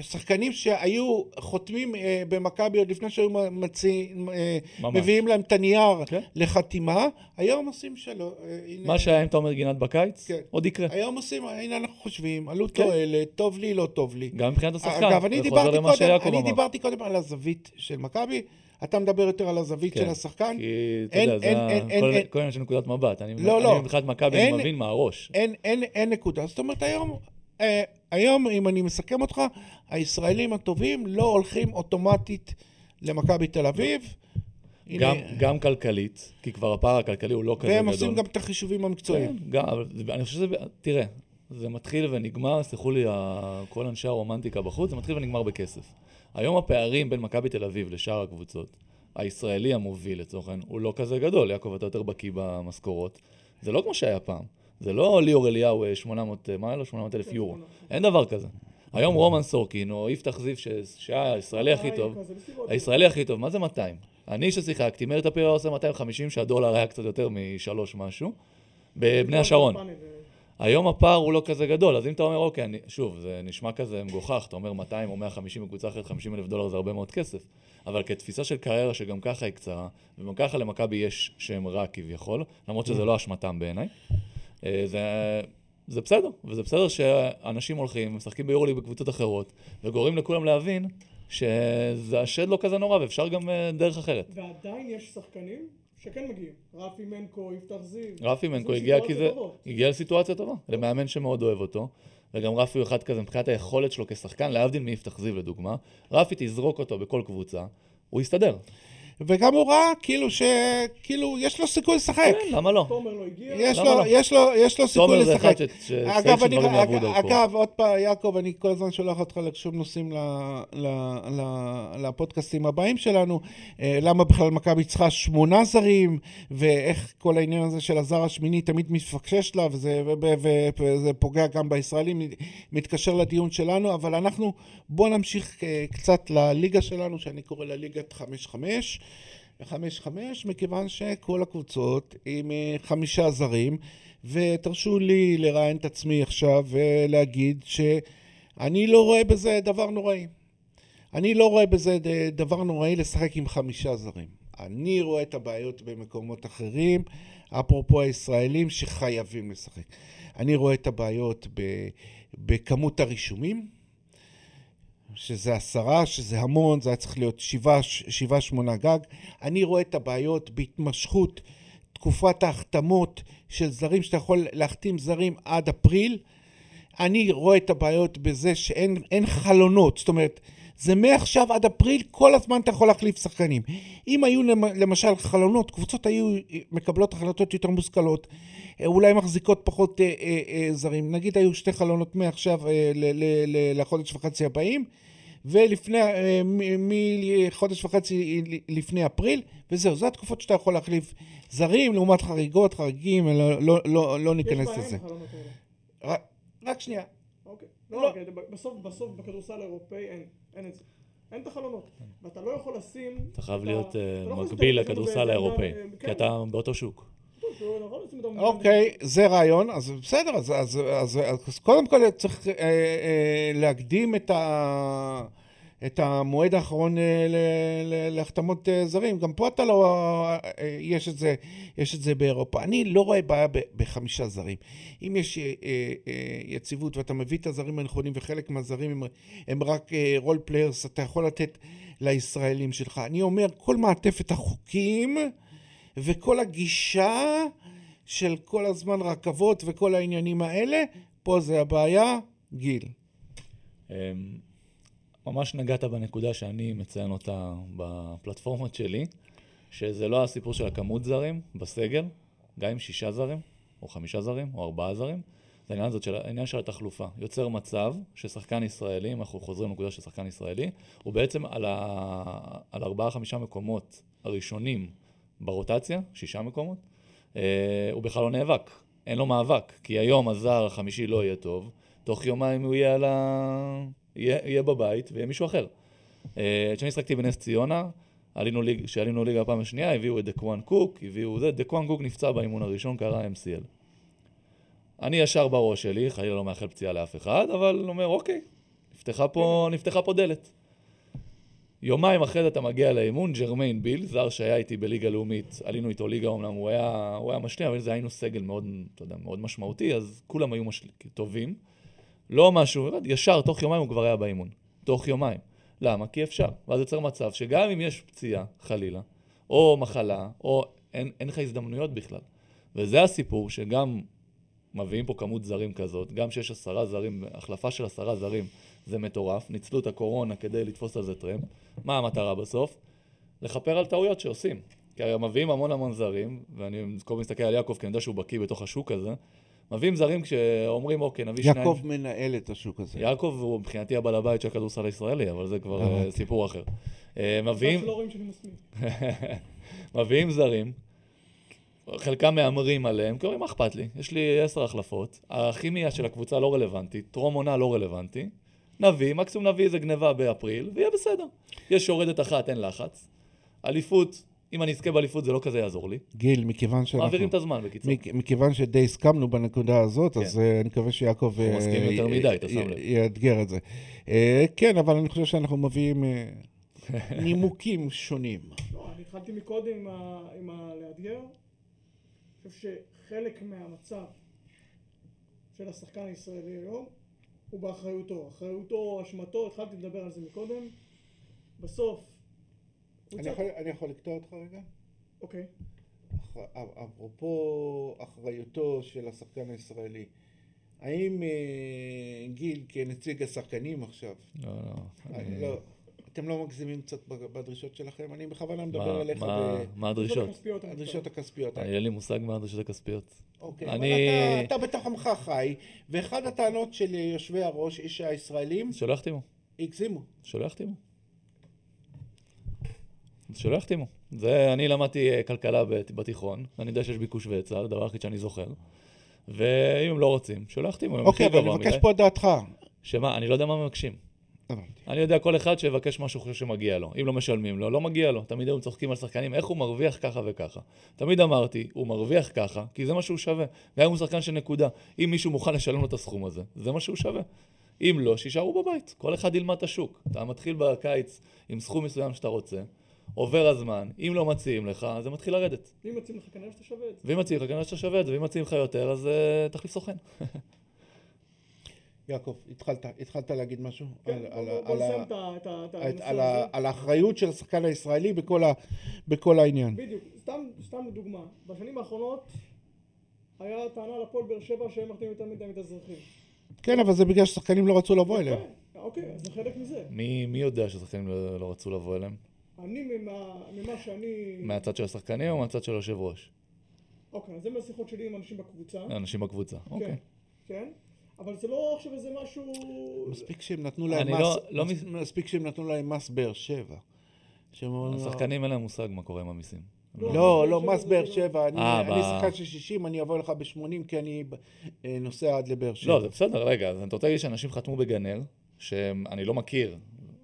שחקנים שהיו חותמים אה, במכבי עוד לפני שהיו מציעים, אה, ממש. מביאים להם את הנייר כן. לחתימה, היום עושים שלא, הנה, מה שהיה עם תומר גינת בקיץ, כן. עוד יקרה. היום עושים, הנה אנחנו חושבים, עלות כן. תועלת, טוב לי, לא טוב לי. גם מבחינת השחקן. אגב, אני דיברתי קודם, אני. דיברתי קודם על הזווית של מכבי, אתה מדבר יותר על הזווית כן. של השחקן. כי אתה אין- יודע, זה אין- ה- אין- כל- אין- כל עניין של נקודת מבט. אני לא, לא. אני מבחינת מכבי, אני מבין מה הראש. אין, אין, אין נקודה. זאת אומרת, היום, אה, היום, אם אני מסכם אותך, הישראלים הטובים לא הולכים אוטומטית למכבי תל אביב. הנה, גם- גם כלכלית, כי כבר הפער הכלכלי הוא לא כזה גדול. והם עושים גם את החישובים המקצועיים. כן, גם, אבל אני חושב שזה, תראה, זה מתחיל ונגמר, סלחו לי כל אנשי הרומנטיקה בחוץ, זה מתחיל ונגמר בכסף. היום הפערים בין מכבי תל אביב לשאר הקבוצות, הישראלי המוביל לצורך העניין, הוא לא כזה גדול, יעקב, אתה יותר בקיא במשכורות. זה לא כמו שהיה פעם. זה לא ליאור אליהו אה, 800, אה, מה היה לו? 800 אלף יורו. אין דבר כזה. היום רומן סורקין או יפתח זיו, שהיה הישראלי הכי טוב, כזה, בסביבות. הישראלי הכי טוב, מה זה 200? אני ששיחקתי, מאיר טפירו עושה 250, שהדולר היה קצת יותר משלוש משהו, בבני השרון. היום הפער הוא לא כזה גדול, אז אם אתה אומר, אוקיי, אני, שוב, זה נשמע כזה מגוחך, אתה אומר 200 או 150 בקבוצה אחרת, 50 אלף דולר זה הרבה מאוד כסף. אבל כתפיסה של קריירה שגם ככה היא קצרה, וגם ככה למכבי יש שם רע כביכול, למרות שזה לא אשמתם בעיניי, אה, זה, זה בסדר, וזה בסדר שאנשים הולכים, משחקים ביורלי בקבוצות אחרות, וגורמים לכולם להבין שזה השד לא כזה נורא, ואפשר גם אה, דרך אחרת. ועדיין יש שחקנים שכן מגיעים. רפי מנקו, יפתח זיו. רפי מנקו הגיע כי זה. הגיע לסיטואציה טובה, למאמן שמאוד אוהב אותו, וגם רפי הוא אחד כזה מבחינת היכולת שלו כשחקן, להבדיל מיפתח זיו לדוגמה, רפי תזרוק אותו בכל קבוצה, הוא יסתדר. וגם הוא ראה כאילו ש... כאילו, יש לו סיכוי לשחק. כן, למה לא? תומר לא הגיע. יש למה לו, לא? יש לו, יש לו סיכוי תומר זה לשחק. אחד ש- שסייג אגב, אני, שדברים יעברו אג- דרכו. אגב, עוד פעם, יעקב, אני כל הזמן שולח אותך לשוב נושאים ל, ל, ל, לפודקאסטים הבאים שלנו. אה, למה בכלל מכבי צריכה שמונה זרים, ואיך כל העניין הזה של הזר השמיני תמיד מתפקשש לה, וזה, פוגע גם בישראלים, מתקשר לדיון שלנו, אבל אנחנו, בואו נמשיך אה, קצת לליגה שלנו, שאני קורא לה ליגת חמש-חמש. חמש-חמש, מכיוון שכל הקבוצות עם אה, חמישה זרים, ותרשו לי לראיין את עצמי עכשיו ולהגיד שאני לא רואה בזה דבר נוראי. אני לא רואה בזה דבר נוראי לשחק עם חמישה זרים. אני רואה את הבעיות במקומות אחרים, אפרופו הישראלים שחייבים לשחק. אני רואה את הבעיות בכמות הרישומים, שזה עשרה, שזה המון, זה היה צריך להיות שבעה, שבעה שמונה גג. אני רואה את הבעיות בהתמשכות תקופת ההחתמות של זרים, שאתה יכול להחתים זרים עד אפריל. אני רואה את הבעיות בזה שאין אין חלונות, זאת אומרת, זה מעכשיו עד אפריל, כל הזמן אתה יכול להחליף שחקנים. אם היו למ- למשל חלונות, קבוצות היו מקבלות החלטות יותר מושכלות, אה, אולי מחזיקות פחות אה, אה, אה, זרים. נגיד היו שתי חלונות מעכשיו אה, ל- ל- ל- לחודש וחצי הבאים, ולפני, אה, מחודש וחצי לפני אפריל, וזהו, זה התקופות שאתה יכול להחליף זרים, לעומת חריגות, חריגים, לא, לא, לא, לא ניכנס לזה. רק שנייה. לא. לא, בסוף, בסוף בכדורסל האירופאי אין, אין את זה. אין את החלונות. ואתה לא יכול לשים... אתה חייב להיות אה, לא לשים מקביל לכדורסל האירופאי, אה, כי כן. אתה באותו שוק. לא אוקיי, זה רעיון, אז בסדר, אז, אז, אז, אז קודם כל צריך אה, אה, להקדים את, ה, את המועד האחרון אה, להחתמות אה, זרים. גם פה אתה לא... אה, יש את זה, יש את זה באירופה. אני לא רואה בעיה בחמישה זרים. אם יש יציבות ואתה מביא את הזרים הנכונים וחלק מהזרים הם, הם רק role players, אתה יכול לתת לישראלים שלך. אני אומר, כל מעטפת החוקים וכל הגישה של כל הזמן רכבות וכל העניינים האלה, פה זה הבעיה, גיל. ממש נגעת בנקודה שאני מציין אותה בפלטפורמות שלי, שזה לא הסיפור של הכמות זרים בסגל, גם עם שישה זרים, או חמישה זרים, או ארבעה זרים, זה העניין, של, העניין של התחלופה. יוצר מצב ששחקן ישראלי, אם אנחנו חוזרים לנקודה של שחקן ישראלי, הוא בעצם על, ה, על ארבעה-חמישה מקומות הראשונים ברוטציה, שישה מקומות, אה, הוא בכלל לא נאבק, אין לו מאבק, כי היום הזר החמישי לא יהיה טוב, תוך יומיים הוא יהיה על ה... יהיה, יהיה בבית ויהיה מישהו אחר. אה, כשאני השחקתי בנס ציונה, כשעלינו ליגה הפעם השנייה, הביאו את דקוואן קוק, הביאו זה, דקוואן קוק נפצע באימון הראשון, קרע MCL. אני ישר בראש שלי, חלילה לא מאחל פציעה לאף אחד, אבל אומר, אוקיי, נפתחה פה, נפתחה פה דלת. יומיים אחרי זה אתה מגיע לאימון, ג'רמיין ביל, זר שהיה איתי בליגה לאומית, עלינו איתו ליגה אומנם, הוא היה, הוא היה משלים, אבל זה היינו סגל מאוד, אתה יודע, מאוד משמעותי, אז כולם היו משל... טובים. לא משהו, ישר, תוך יומיים הוא כבר היה באימון. תוך יומיים. למה? כי אפשר. ואז יוצר מצב שגם אם יש פציעה, חלילה, או מחלה, או אין, אין לך הזדמנויות בכלל. וזה הסיפור שגם מביאים פה כמות זרים כזאת, גם שיש עשרה זרים, החלפה של עשרה זרים זה מטורף, ניצלו את הקורונה כדי לתפוס על זה טרמפ. מה המטרה בסוף? לכפר על טעויות שעושים. כי הרי מביאים המון המון זרים, ואני כל מסתכל על יעקב, כי אני יודע שהוא בקיא בתוך השוק הזה, מביאים זרים כשאומרים, אוקיי, נביא שניים. יעקב מנהל את השוק הזה. יעקב הוא מבחינתי הבעל הבית של הכדורסל הישראלי, אבל זה כבר אה, סיפור אחר. אה, מביאים... מביאים זרים, חלקם מהמרים עליהם, כי אומרים, מה אכפת לי? יש לי עשר החלפות, הכימיה של הקבוצה לא רלוונטית, טרום עונה לא רלוונטי, נביא, מקסימום נביא איזה גניבה באפריל, ויהיה בסדר. יש יורדת אחת, אין לחץ. אליפות, אם אני אזכה באליפות זה לא כזה יעזור לי. גיל, מכיוון שאנחנו... מעבירים את הזמן, בקיצור. מכיוון שדי הסכמנו בנקודה הזאת, כן. אז uh, אני מקווה שיעקב... הוא מסכים יותר מדי, אתה שם לב. יאתגר את זה. Uh, כן, אבל אני חושב שאנחנו מביאים uh, נימוקים שונים. לא, אני התחלתי מקודם עם, ה... עם הלאתגר. אני חושב שחלק מהמצב של השחקן הישראלי היום הוא באחריותו. אחריותו, אשמתו, התחלתי לדבר על זה מקודם. בסוף אני יכול, אני יכול לקטוע אותך רגע? אוקיי. אפרופו אחריותו של השחקן הישראלי, האם אה, גיל כנציג השחקנים עכשיו, לא, לא, אה, אני... לא, אתם לא מגזימים קצת בדרישות שלכם? אני בכוונה מדבר אליך מה, ב... מה הדרישות? הדרישות הכספיות. אין לי מושג מה הדרישות הכספיות. אוקיי, אני... אבל אתה, אתה בתוך עמך חי, ואחד הטענות של יושבי הראש היא שהישראלים... שלא יחתימו. הגזימו. שלא יחתימו. שלא יחתימו. זה, אני למדתי אה, כלכלה בתיכון, אני יודע שיש ביקוש והיצע, זה הדבר היחיד שאני זוכר. ואם הם לא רוצים, שלא יחתימו. אוקיי, אבל אני מבקש פה את דעתך. שמה, אני לא יודע מה מבקשים. אני יודע כל אחד שיבקש משהו חושב שמגיע לו. אם לא משלמים לו, לא מגיע לו. תמיד היו צוחקים על שחקנים, איך הוא מרוויח ככה וככה. תמיד אמרתי, הוא מרוויח ככה, כי זה מה שהוא שווה. גם אם הוא שחקן של נקודה. אם מישהו מוכן לשלם לו את הסכום הזה, זה מה שהוא שווה. אם לא, שישארו בבית. כל אחד ילמד את השוק. אתה מתחיל בקיץ עם סכום מסוים שאתה רוצה, עובר הזמן, אם לא מציעים לך, זה מתחיל לרדת. אם מציעים לך כנראה שאתה שווה את זה. ואם מציעים לך כנראה שאתה שווה את זה, ואם מציעים לך יותר, אז uh, תחליף סוכן. יעקב, התחלת, התחלת להגיד משהו? כן, על, בוא, בוא נסיים את הנושא הזה. על האחריות של השחקן הישראלי בכל, ה, בכל העניין. בדיוק, סתם, סתם דוגמה, בשנים האחרונות היה טענה לפועל באר שבע שהם מחתימים יותר מדי מתאזרחים. כן, אבל זה בגלל ששחקנים לא רצו לבוא אליהם. אוקיי, אז זה חלק מזה. מי, מי יודע ששחקנים לא, לא רצו לבוא אליהם? אני ממה, ממה שאני... מהצד של השחקנים או מהצד של היושב ראש? אוקיי, זה מהשיחות שלי עם אנשים בקבוצה. אנשים בקבוצה, כן, אוקיי. כן, אבל זה לא עכשיו איזה משהו... מספיק שהם נתנו להם מס, לא, לא מס... מספיק שהם נתנו להם מס באר שבע. השחקנים אין להם מושג מה קורה עם המיסים. לא, לא, לא מס באר שבע, אני אה, שחקן של 60, אני אבוא לך ב-80 כי אני אה, נוסע עד לבאר שבע. לא, זה בסדר, רגע, אז אתה רוצה להגיד שאנשים חתמו בגנר, שאני לא מכיר,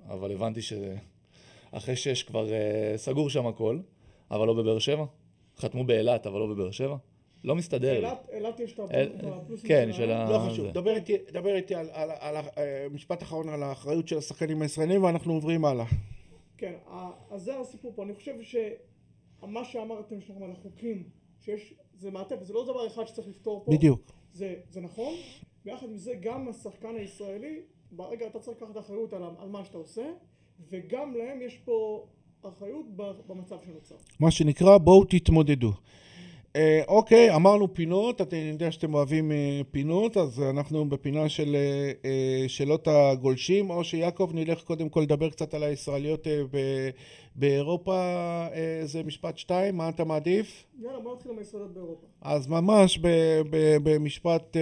אבל הבנתי ש... אחרי שש כבר uh, סגור שם הכל, אבל לא בבאר שבע. חתמו באילת, אבל לא בבאר שבע. לא מסתדר. אילת- אילת יש את אה, הפלוסים כן. של ה- לא אה, חשוב. דבר איתי, דבר איתי על, על, על, על משפט אחרון על האחריות של השחקנים הישראלים ואנחנו עוברים הלאה. כן, אז זה הסיפור פה. אני חושב שמה שאמרתם שלכם על החוקים, שיש, זה מעטפת, זה לא דבר אחד שצריך לפתור פה. בדיוק. זה, זה נכון, ויחד עם זה גם השחקן הישראלי, ברגע אתה צריך לקחת אחריות על, על מה שאתה עושה, וגם להם יש פה אחריות במצב שנוצר. מה שנקרא בואו תתמודדו. אה, אוקיי, אמרנו פינות, אתה יודע שאתם אוהבים אה, פינות, אז אנחנו בפינה של אה, שאלות הגולשים, או שיעקב נלך קודם כל לדבר קצת על הישראליות באירופה, אה, זה משפט שתיים, מה אתה מעדיף? יאללה, בוא נתחיל עם הישראליות באירופה. אז ממש במשפט,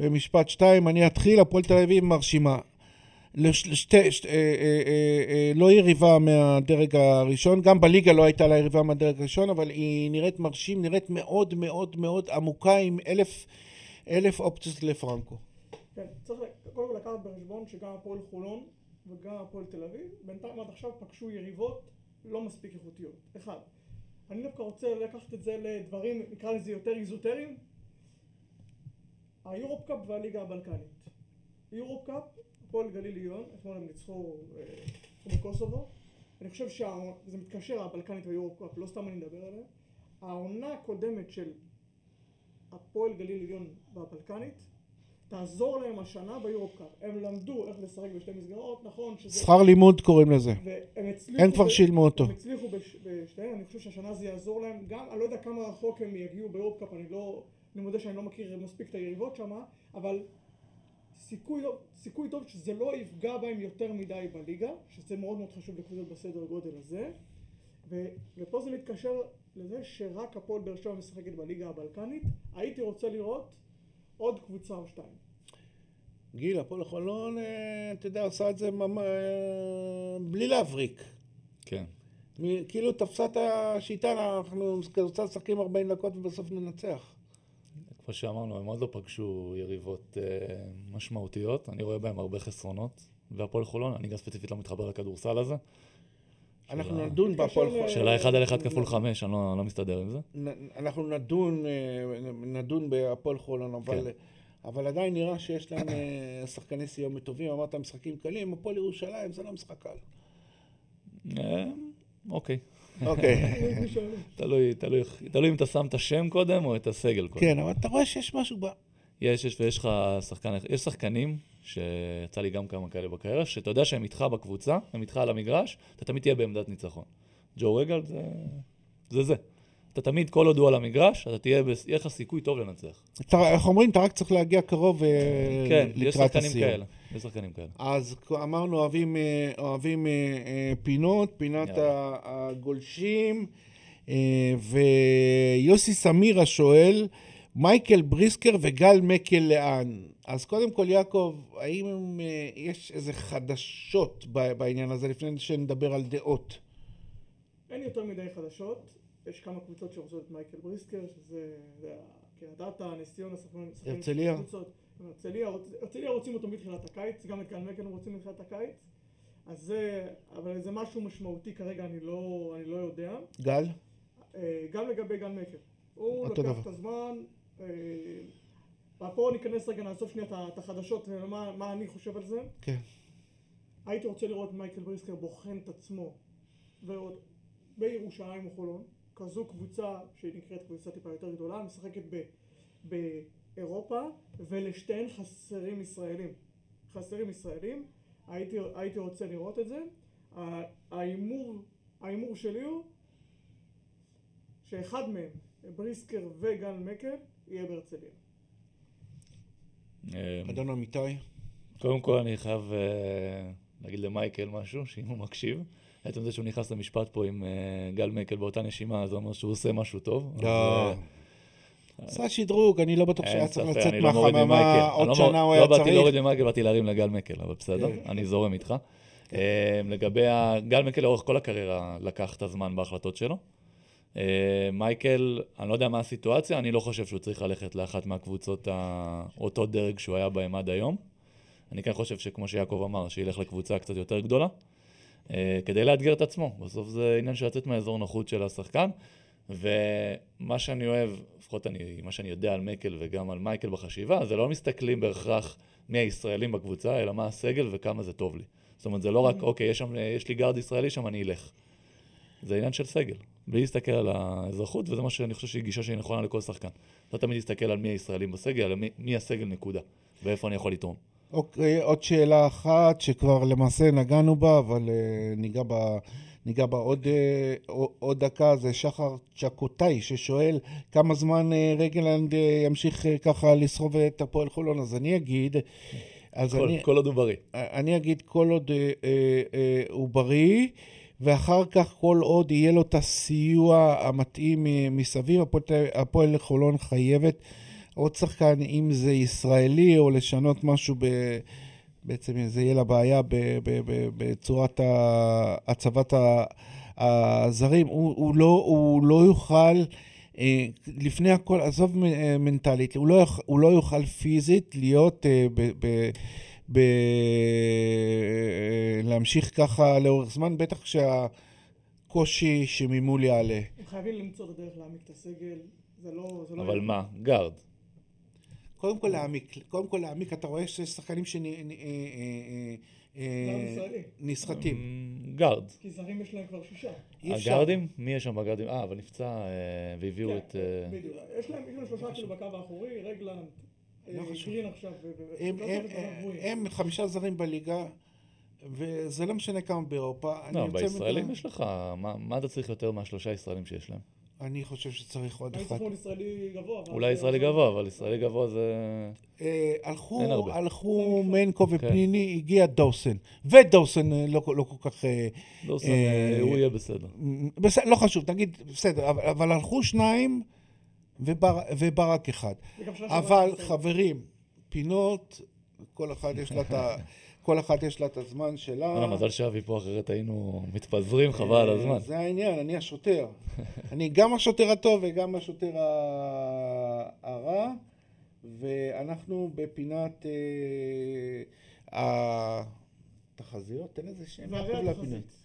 במשפט שתיים, אני אתחיל, הפועל תל אביב מרשימה. לש- לשתי, ש, אה, אה, אה, אה, לא יריבה מהדרג הראשון, גם בליגה לא הייתה לה יריבה מהדרג הראשון, אבל היא נראית מרשים, נראית מאוד מאוד מאוד עמוקה עם אלף, אלף אופציות לפרנקו. כן, צריך קודם כל לקחת בחשבון שגם הפועל חולון וגם הפועל תל אביב, בינתיים עד עכשיו פגשו יריבות לא מספיק איכותיות. אחד, אני דווקא רוצה לקחת את זה לדברים, נקרא לזה יותר איזוטריים. היורופ קאפ והליגה הבלקנית. יורופ קאפ, הפועל גליל עליון, אתמול הם ניצחו אה, בקוסובו. אני חושב שזה מתקשר, הבלקנית והיורופ קאפ, לא סתם אני מדבר עליה. העונה הקודמת של הפועל גליל עליון בבלקנית תעזור להם השנה ביורופ קאפ. הם למדו איך לשחק בשתי מסגרות, נכון שזה... שכר לימוד קוראים לזה. הם כבר ב- שילמו אותו. הם הצליחו בש- בשתיהן, אני חושב שהשנה זה יעזור להם גם, אני לא יודע כמה רחוק הם יגיעו ביורופ קאפ, אני לא... אני מודה שאני לא מכיר מספיק את היריבות שם, אבל סיכוי, טוב- סיכוי טוב שזה לא יפגע בהם יותר מדי בליגה, שזה מאוד מאוד חשוב לקבוצות בסדר גודל הזה. ו, ופה זה מתקשר לזה שרק הפועל באר שבע משחקת בליגה הבלקנית. הייתי רוצה לראות עוד קבוצה או שתיים. גיל, הפועל חולון, אה, אתה יודע, עושה את זה ממ- אה, בלי להבריק. כן. מ- כאילו תפסה את השיטה, אנחנו קבוצה משחקים 40 דקות ובסוף ננצח. כמו שאמרנו, הם עוד לא פגשו יריבות אה, משמעותיות, אני רואה בהם הרבה חסרונות. והפועל חולון, אני גם ספציפית לא מתחבר לכדורסל הזה. אנחנו שאלה- נדון בהפועל חולון. שאלה 1 על 1 כפול 5, אני לא, לא מסתדר עם זה. נ- אנחנו נדון, אה, נדון בהפועל חולון, אבל, כן. אבל עדיין נראה שיש להם אה, שחקני סיומת טובים. אמרת משחקים קלים, הפועל ירושלים זה לא משחק קל. אה, אוקיי. אוקיי. תלוי, תלוי אם אתה שם את השם קודם או את הסגל קודם. כן, אבל אתה רואה שיש משהו ב... יש, יש, ויש לך שחקן, יש שחקנים, שיצא לי גם כמה כאלה בקריירה, שאתה יודע שהם איתך בקבוצה, הם איתך על המגרש, אתה תמיד תהיה בעמדת ניצחון. ג'ו רגל זה זה. זה. אתה תמיד, כל עוד הוא על המגרש, אתה תהיה, יהיה לך סיכוי טוב לנצח. איך אומרים? אתה רק צריך להגיע קרוב אה, כן, יש לקראת הסיום. כאלה. יש שחקנים כאלה. אז אמרנו אוהבים, אה, אוהבים אה, פינות, פינת יאללה. הגולשים, ויוסי סמירה שואל, מייקל בריסקר וגל מקל לאן? אז קודם כל יעקב, האם יש איזה חדשות בעניין הזה לפני שנדבר על דעות? אין יותר מדי חדשות, יש כמה קבוצות שרוצות את מייקל בריסקר, שזה קריית אתא, נס ציונה. שחקנים הרצליה. הרצליה, רוצ- הרצליה רוצים אותו מתחילת הקיץ, גם את גל מקן רוצים מתחילת הקיץ, אז זה, אבל זה משהו משמעותי כרגע, אני לא, אני לא יודע. גל? אה, גם לגבי גל מקר. הוא לוקח דבר. את הזמן, אה, ופה ניכנס רגע, נאסוף שנייה את החדשות ומה מה אני חושב על זה. כן. הייתי רוצה לראות מייקל בריסקר בוחן את עצמו בירושלים או חולון, כזו קבוצה שנקראת קבוצה טיפה יותר גדולה, משחקת ב, באירופה ולשתיהן חסרים ישראלים. חסרים ישראלים, הייתי, הייתי רוצה לראות את זה. ה- ההימור, ההימור שלי הוא שאחד מהם, בריסקר וגל מקל, יהיה בהרצליה. אה, אדון אמיתי? קודם כל אני חייב אה, להגיד למייקל משהו, שאם הוא מקשיב, עצם זה שהוא נכנס למשפט פה עם אה, גל מקל באותה נשימה, זה אומר שהוא עושה משהו טוב. לא. אה, עשה שדרוג, אני לא בטוח שהיה צריך לצאת לא מהחממה, ממייקל. עוד שנה לא, הוא היה לא באתי צריך. להוריד ממייקל, באתי להרים לגל מקל, אבל בסדר, אני זורם איתך. אה, לגבי גל מקל לאורך כל הקריירה לקח את הזמן בהחלטות שלו. מייקל, אני לא יודע מה הסיטואציה, אני לא חושב שהוא צריך ללכת לאחת מהקבוצות אותו דרג שהוא היה בהם עד היום. אני כן חושב שכמו שיעקב אמר, שילך לקבוצה קצת יותר גדולה, כדי לאתגר את עצמו. בסוף זה עניין של לצאת מהאזור נוחות של השחקן, ומה שאני אוהב, לפחות אני, מה שאני יודע על מייקל וגם על מייקל בחשיבה, זה לא מסתכלים בהכרח מי הישראלים בקבוצה, אלא מה הסגל וכמה זה טוב לי. זאת אומרת, זה לא רק, אוקיי, יש, שם, יש לי גארד ישראלי שם, אני אלך. זה עניין של סגל, בלי להסתכל על האזרחות, וזה מה שאני חושב שהיא גישה שהיא נכונה לכל שחקן. לא תמיד להסתכל על מי הישראלים בסגל, אלא מי, מי הסגל נקודה, ואיפה אני יכול לתרום. אוקיי, עוד שאלה אחת שכבר למעשה נגענו בה, אבל uh, ניגע בה, ניגע בה עוד, uh, עוד דקה, זה שחר צ'קוטאי ששואל כמה זמן uh, רגלנד ימשיך ככה לסחוב את הפועל חולון, אז אני אגיד... אז כל, אני, כל עוד הוא בריא. אני אגיד כל עוד uh, uh, uh, הוא בריא. ואחר כך כל עוד יהיה לו את הסיוע המתאים מסביב, הפועל חולון חייבת עוד שחקן, אם זה ישראלי או לשנות משהו ב... בעצם זה יהיה לה בעיה בצורת הצבת הזרים. הוא, הוא, לא, הוא לא יוכל, אה, לפני הכל, עזוב מנטלית, הוא לא, הוא לא יוכל פיזית להיות אה, ב... ב ב... להמשיך ככה לאורך זמן, בטח כשהקושי שממול יעלה. הם חייבים למצוא את הדרך להעמיק את הסגל, זה לא... זה לא אבל מה? גארד. קודם כל להעמיק, קודם כל להעמיק, אתה רואה שיש שחקנים שנסחטים. גארד. כי זרים יש להם כבר שישה. הגארדים? מי יש שם בגארדים? אה, אבל נפצע והביאו כן, את... בדיוק. יש להם שלושה כאילו בקו האחורי, רגלנד. לא הם חמישה זרים בליגה, וזה לא משנה כמה באירופה. לא, בישראלים יש לך, מה אתה צריך יותר מהשלושה ישראלים שיש להם? אני חושב שצריך עוד אחד. אני ישראלי גבוה. אולי ישראלי גבוה, אבל ישראלי גבוה זה... אה, הלכו, הלכו מנקו כן. ופניני, הגיע דוסן. ודוסן אה, לא, לא כל כך... אה, דוסן, הוא יהיה בסדר. בסדר, לא חשוב, תגיד, בסדר, אבל הלכו שניים. ובר, וברק אחד. אבל חברים, פינות, כל אחד יש לה את ה... כל אחת יש לה את הזמן שלה. לא, מזל שאבי פה, אחרת היינו מתפזרים, חבל על הזמן. זה העניין, אני השוטר. אני גם השוטר הטוב וגם השוטר הרע, ואנחנו בפינת אה, התחזיות, תן איזה שם. וערי התחזית.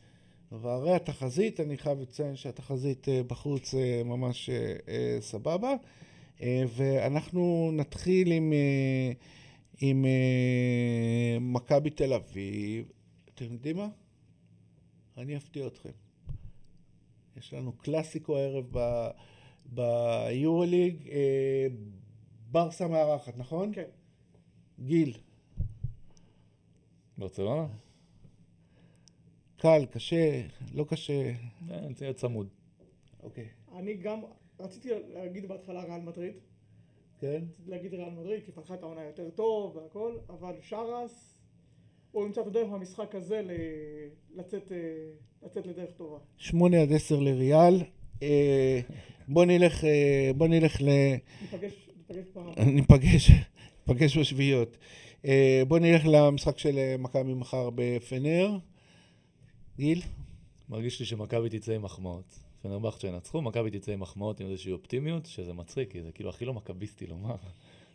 והרי התחזית, אני חייב לציין שהתחזית אה, בחוץ אה, ממש אה, סבבה. ואנחנו נתחיל עם, עם מכבי תל אביב. אתם יודעים מה? אני אפתיע אתכם. יש לנו קלאסיקו הערב ביורוליג. ברסה מארחת, נכון? כן. גיל. ברצלונה? קל, קשה, לא קשה. זה יהיה צמוד. אוקיי. אני גם, רציתי להגיד בהתחלה ריאל מדריד. כן. להגיד ריאל מדריד, כי פתחה את העונה יותר טוב והכל, אבל שרס, הוא ימצא את הדרך במשחק הזה לצאת, אה, לצאת לדרך טובה. שמונה עד עשר לריאל. אה, בוא נלך, אה, בוא נלך ל... ניפגש, ניפגש פעם. ניפגש, ניפגש בשביעיות. בוא נלך למשחק של מכבי מחר בפנר. גיל? מרגיש לי שמכבי תצא עם מחמאות. פנרבכט שינצחו, מכבי תצא עם מחמאות עם איזושהי אופטימיות, שזה מצחיק, כי זה כאילו הכי לא מכביסטי לומר.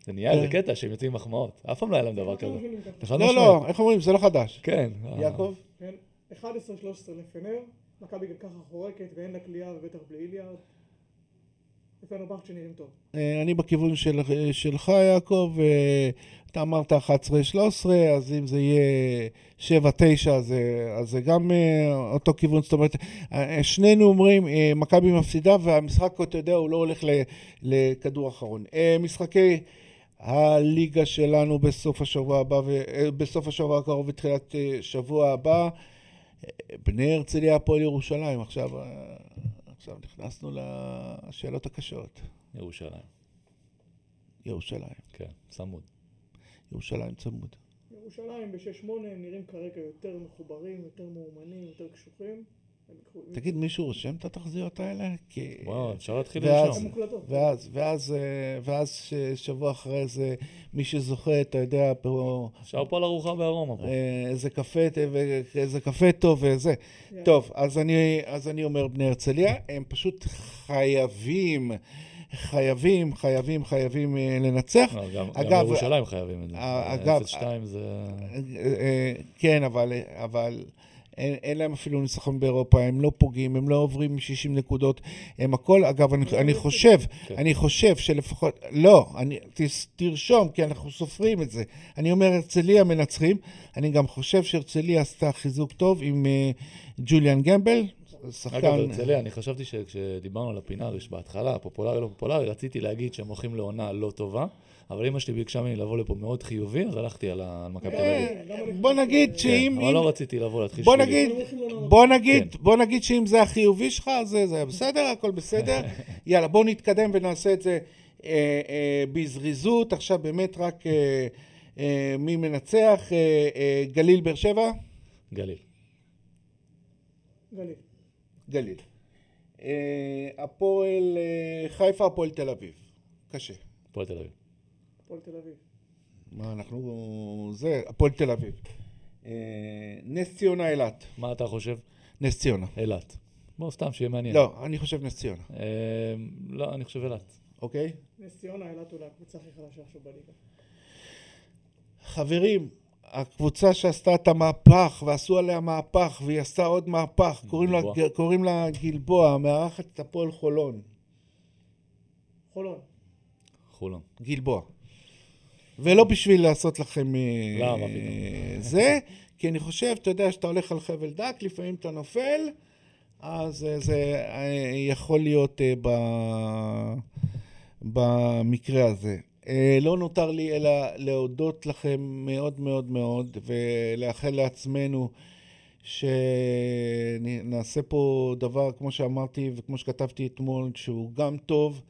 זה נהיה איזה כן. קטע שהם יוצאים עם מחמאות. אף פעם לא היה להם דבר כזה. לא, לא, איך אומרים? זה לא חדש. כן. יעקב? כן, 11-13 לפנר, מכבי גם ככה חורקת ואין לה קליעה ובטח בלי איליארד. אה, אני בכיוון של, שלך, יעקב. אה, אתה אמרת 11-13, אז אם זה יהיה 7-9, אז, אז זה גם אה, אותו כיוון. זאת אומרת, שנינו אומרים, מכבי מפסידה, והמשחק, אתה יודע, הוא לא הולך לכדור אחרון. משחקי הליגה שלנו בסוף השבוע הבא, בסוף השבוע הקרוב ותחילת שבוע הבא, בני הרצליה, הפועל ירושלים. עכשיו... עכשיו נכנסנו לשאלות הקשות. ירושלים. ירושלים. כן, צמוד. ירושלים צמוד. ירושלים ב-6-8 הם נראים כרגע יותר מחוברים, יותר מאומנים, יותר קשוחים. תגיד, מישהו רושם את התחזיות האלה? וואו, אפשר להתחיל לרשום. ואז, ואז, ואז שבוע אחרי זה, מי שזוכה, אתה יודע, פה... אפשר פה על ארוחה בארומה פה. אה, איזה קפה, איזה קפה טוב וזה. טוב, אז אני, אז אני אומר בני הרצליה, הם פשוט חייבים... חייבים, חייבים, חייבים אה, לנצח. לא, גם, אגב, גם ירושלים חייבים את זה. אגב, 0-2 זה... כן, אבל, אבל אין, אין להם אפילו ניצחון באירופה, הם לא פוגעים, הם לא עוברים 60 נקודות, הם הכל, אגב, אני, אני חושב, כן. אני חושב שלפחות, לא, אני, תס, תרשום, כי אנחנו סופרים את זה. אני אומר, הרצליה מנצחים, אני גם חושב שהרצליה עשתה חיזוק טוב עם uh, ג'וליאן גמבל, שחקן... אגב, הרצליה, אני חשבתי שכשדיברנו על הפינאריש בהתחלה, פופולרי לא פופולרי, רציתי להגיד שהם הולכים לעונה לא טובה, אבל אמא שלי ביקשה ממני לבוא לפה מאוד חיובי, אז הלכתי על מכבי תל אה, אביב. בוא נגיד ש- שאם... כן, אבל לא רציתי לבוא להתחיל בוא. נגיד, בוא נגיד, כן. בוא נגיד שאם זה החיובי שלך, זה, זה בסדר, הכל בסדר. יאללה, בואו נתקדם ונעשה את זה אה, אה, בזריזות. עכשיו באמת רק מי מנצח? גליל באר שבע? גליל. גליל. גליל. הפועל חיפה, הפועל תל אביב. קשה. הפועל תל אביב. הפועל תל אביב. מה אנחנו... זה, הפועל תל אביב. אה, נס ציונה אילת. מה אתה חושב? נס ציונה. אילת. בוא, סתם, שיהיה מעניין. לא, אני חושב נס ציונה, אה, לא, אני חושב אילת. אוקיי? נס ציונה, אילת אולי הקבוצה הכי חלשה עכשיו בליגה. חברים, הקבוצה שעשתה את המהפך ועשו עליה מהפך והיא עשתה עוד מהפך, קוראים לה. קוראים לה גלבוע, מארחת את הפועל חולון. חולון. חולון. גלבוע. ולא בשביל לעשות לכם אה, למה אה? זה, כי אני חושב, אתה יודע, שאתה הולך על חבל דק, לפעמים אתה נופל, אז אה, זה יכול להיות ב... במקרה הזה. לא נותר לי אלא להודות לכם מאוד מאוד מאוד ולאחל לעצמנו שנעשה פה דבר, כמו שאמרתי וכמו שכתבתי אתמול, שהוא גם טוב,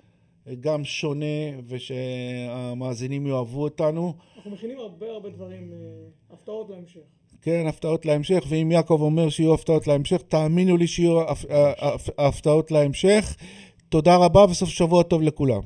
גם שונה, ושהמאזינים יאהבו אותנו. אנחנו מכינים הרבה הרבה דברים, אה, הפתעות להמשך. כן, הפתעות להמשך, ואם יעקב אומר שיהיו הפתעות להמשך, תאמינו לי שיהיו הפ- הפ- הפתעות להמשך. תודה רבה וסוף שבוע טוב לכולם.